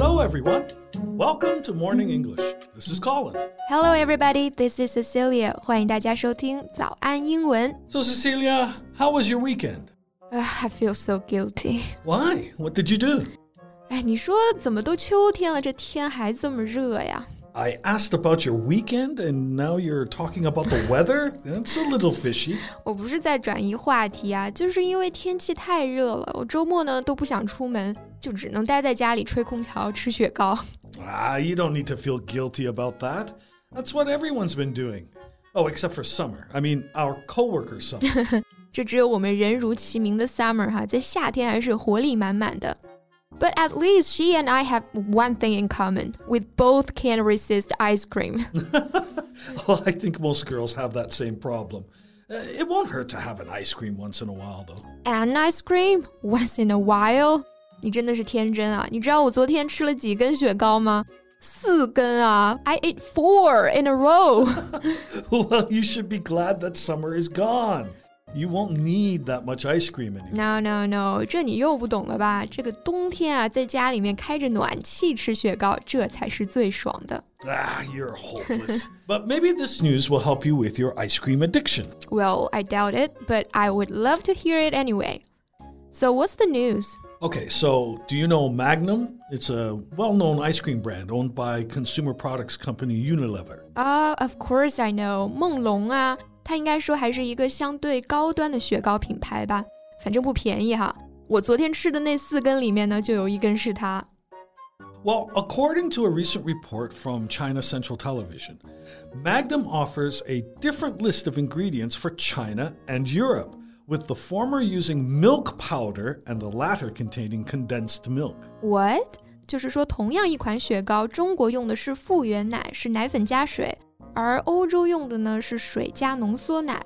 Hello, everyone. Welcome to Morning English. This is Colin. Hello, everybody. This is Cecilia. 欢迎大家收听早安英文。 So, Cecilia, how was your weekend? Uh, I feel so guilty. Why? What did you do? 哎，你说怎么都秋天了，这天还这么热呀？ I asked about your weekend, and now you're talking about the weather? That's a little fishy. 我不是在转移话题啊，就是因为天气太热了，我周末呢都不想出门，就只能待在家里吹空调、吃雪糕。 Ah, you don't need to feel guilty about that. That's what everyone's been doing. Oh, except for summer. I mean, our coworker summer. 这只有我们人如其名的 summer 哈，在夏天还是活力满满的。 But at least she and I have one thing in common. We both can't resist ice cream. well, I think most girls have that same problem. Uh, it won't hurt to have an ice cream once in a while, though. And ice cream once in a while. 你真的是天真啊！你知道我昨天吃了几根雪糕吗？四根啊！I ate four in a row. well, you should be glad that summer is gone. You won't need that much ice cream anymore. No, no, no，这你又不懂了吧？这个冬天啊，在家里面开着暖气吃雪糕，这才是最爽的。 Ah, you're hopeless. but maybe this news will help you with your ice cream addiction. Well, I doubt it, but I would love to hear it anyway. So, what's the news? Okay, so do you know Magnum? It's a well known ice cream brand owned by consumer products company Unilever. Ah, of course I know，梦龙啊， 它应该说还是一个相对高端的雪糕品牌吧，反正不便宜哈。我昨天吃的那四根里面呢，就有一根是它。 Well, according to a recent report from China Central Television, Magnum offers a different list of ingredients for China and Europe, with the former using milk powder and the latter containing condensed milk. What？就是说，同样一款雪糕，中国用的是复原奶，是奶粉加水， 而欧洲用的呢是水加浓缩奶。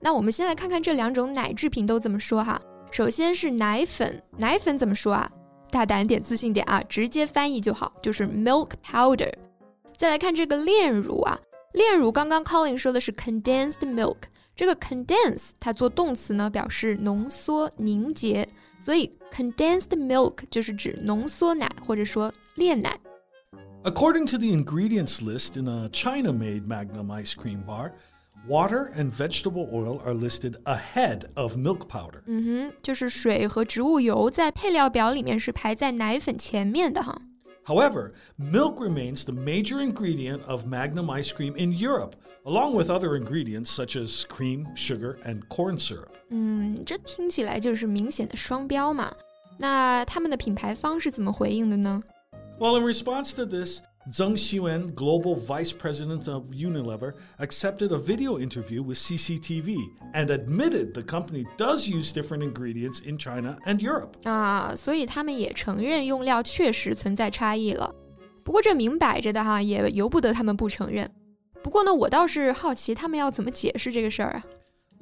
那我们先来看看这两种奶制品都怎么说哈。首先是奶粉，奶粉怎么说啊？大胆点，自信点啊，直接翻译就好，就是 milk powder。再来看这个炼乳啊，炼乳刚刚 Colin 说的是 condensed milk，这个 condense 它做动词呢表示浓缩、凝结，所以 condensed milk 就是指浓缩奶或者说炼奶。According to the ingredients list in a China made Magnum ice cream bar, water and vegetable oil are listed ahead of milk powder. 嗯哼，就是水和植物油在配料表里面是排在奶粉前面的哈。 However, milk remains the major ingredient of Magnum ice cream in Europe, along with other ingredients such as cream, sugar, and corn syrup. 嗯，这听起来就是明显的双标嘛。那他们的品牌方是怎么回应的呢？ Well, in response to this, Zheng Xiwen, global vice president of Unilever, accepted a video interview with CCTV and admitted the company does use different ingredients in China and Europe. 啊，所以他们也承认用料确实存在差异了。不过这明摆着的哈，也由不得他们不承认。不过呢，我倒是好奇他们要怎么解释这个事儿啊？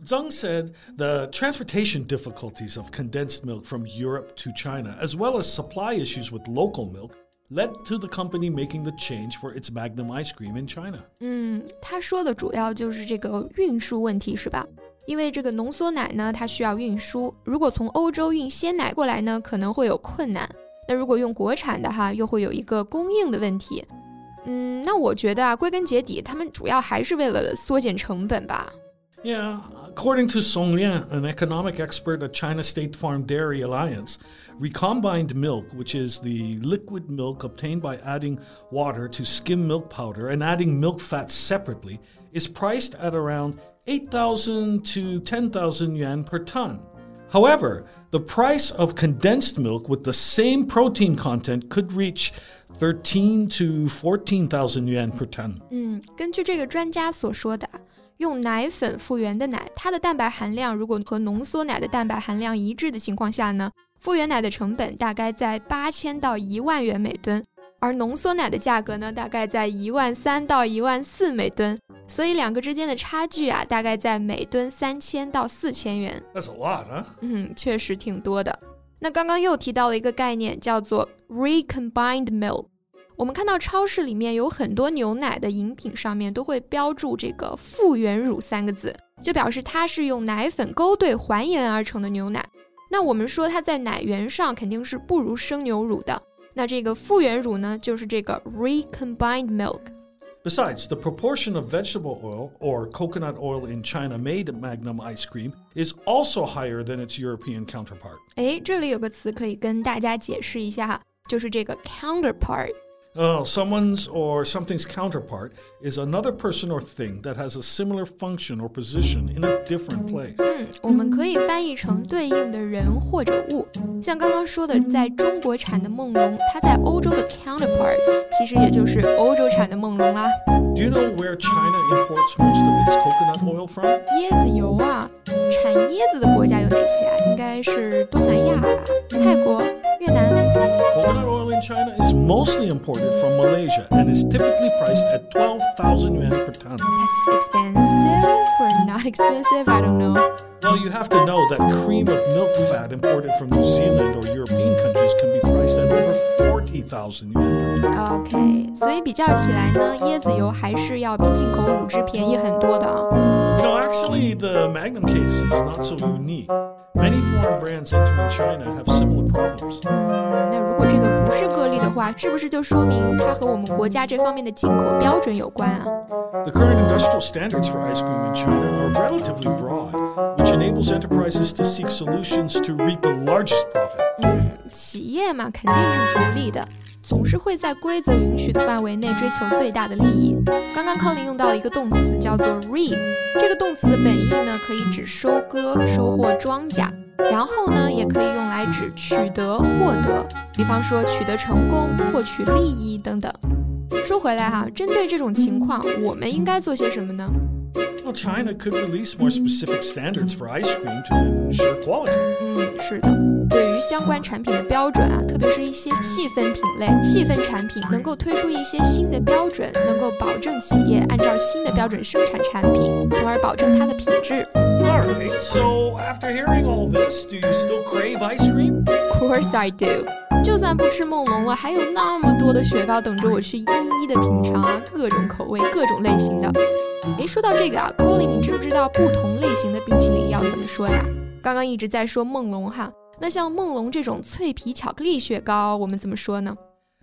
Zheng said the transportation difficulties of condensed milk from Europe to China, as well as supply issues with local milk, led to the company making the change for its Magnum ice cream in China. 嗯，他说的主要就是这个运输问题是吧？因为这个浓缩奶呢，它需要运输，如果从欧洲运鲜奶过来呢，可能会有困难。那如果用国产的哈，又会有一个供应的问题。嗯，那我觉得啊，归根结底，他们主要还是为了缩减成本吧。Yeah, according to Song Lian, an economic expert at China State Farm Dairy Alliance, recombined milk, which is the liquid milk obtained by adding water to skim milk powder and adding milk fat separately, is priced at around 8,000 to 10,000 yuan per ton. However, the price of condensed milk with the same protein content could reach 13 to 14,000 yuan per ton. 嗯，根据这个专家所说的啊， 用奶粉复原的奶，它的蛋白含量如果和浓缩奶的蛋白含量一致的情况下呢，复原奶的成本大概在八千到一万元每吨，而浓缩奶的价格呢，大概在一万三到一万四每吨，所以两个之间的差距啊，大概在每吨三千到四千元。That's a lot, huh? 嗯，确实挺多的。那刚刚又提到了一个概念，叫做 recombined milk。我们看到超市里面有很多牛奶的饮品上面都会标注这个复原乳三个字，就表示它是用奶粉勾兑还原而成的牛奶。那我们说它在奶源上肯定是不如生牛乳的，那这个复原乳呢，就是这个 recombined milk。Besides, the proportion of vegetable oil or coconut oil in China made Magnum ice cream is also higher than its European counterpart. 哎，这里有个词可以跟大家解释一下哈，就是这个 counterpart。Oh, someone's or something's counterpart is another person or thing that has a similar function or position in a different place. 嗯，我们可以翻译成对应的人或者物。像刚刚说的，在中国产的梦龙，它在欧洲的 counterpart 其实也就是欧洲产的梦龙啦。Do you know where China imports most of its coconut oil from? 椰子油啊，产椰子的国家有哪些啊？应该是东南亚吧，泰国、越南。Coconut oil in China is mostly imported from Malaysia and is typically priced at 12,000 yuan per ton. That's expensive or not expensive? I don't know. Well, you have to know that cream of milk fat imported from New Zealand or European countries can be priced at over 40,000 yuan per ton. OK，所以比较起来呢，椰子油还是要比进口乳汁便宜很多的啊。 You know, actually, the Magnum case is not so unique. Many foreign brands entering China have similar problems. 嗯，那如果这个不是个例的话，是不是就说明它和我们国家这方面的进口标准有关啊？ The current industrial standards for ice cream in China are relatively broad, which enables enterprises to seek solutions to reap the largest profit. 嗯，企业嘛，肯定是逐利的， 总是会在规则允许的范围内追求最大的利益。刚刚 Colin 用到了一个动词，叫做 reap。这个动词的本意呢，可以指收割、收获庄稼，然后呢，也可以用来指取得、获得，比方说取得成功、获取利益等等。说回来哈，针对这种情况，我们应该做些什么呢？Well, China could release more specific standards for ice cream to ensure quality. 嗯，是的，相关产品的标准啊，特别是一些细分品类、细分产品，能够推出一些新的标准，能够保证企业按照新的标准生产产品，从而保证它的品质。All right, so after hearing all this, do you still crave ice cream? Of course I do。就算不吃梦龙了，还有那么多的雪糕等着我去一一的品尝啊，各种口味、各种类型的。诶，说到这个啊，Colin，你知不知道不同类型的冰淇淋要怎么说呀？刚刚一直在说梦龙哈，那像梦龙这种脆皮巧克力雪糕，我们怎么说呢？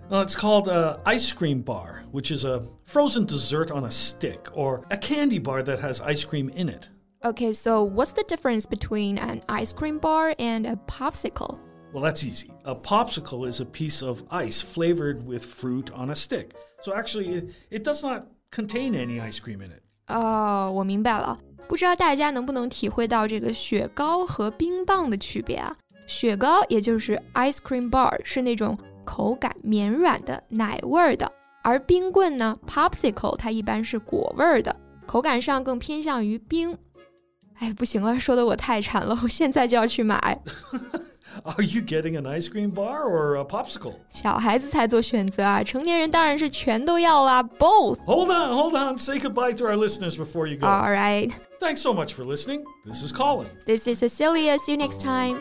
Well, it's called a ice cream bar, which is a frozen dessert on a stick, or a candy bar that has ice cream in it. Okay, so what's the difference between an ice cream bar and a popsicle? Well, that's easy. A popsicle is a piece of ice flavored with fruit on a stick. So actually, it, it does not contain any ice cream in it. 哦，我明白了。不知道大家能不能体会到这个雪糕和冰棒的区别啊？ 雪糕也就是 ice cream bar，是那种口感绵软的奶味儿的，而冰棍呢，popsicle 它一般是果味儿的，口感上更偏向于冰。哎，不行了，说的我太馋了，我现在就要去买。 Are you getting an ice cream bar or a popsicle? 小孩子才做选择啊，成年人当然是全都要啦，both。 Hold on, hold on. Say goodbye to our listeners before you go. All right, Thanks so much for listening. This is Colin. this is Cecilia. See you next time.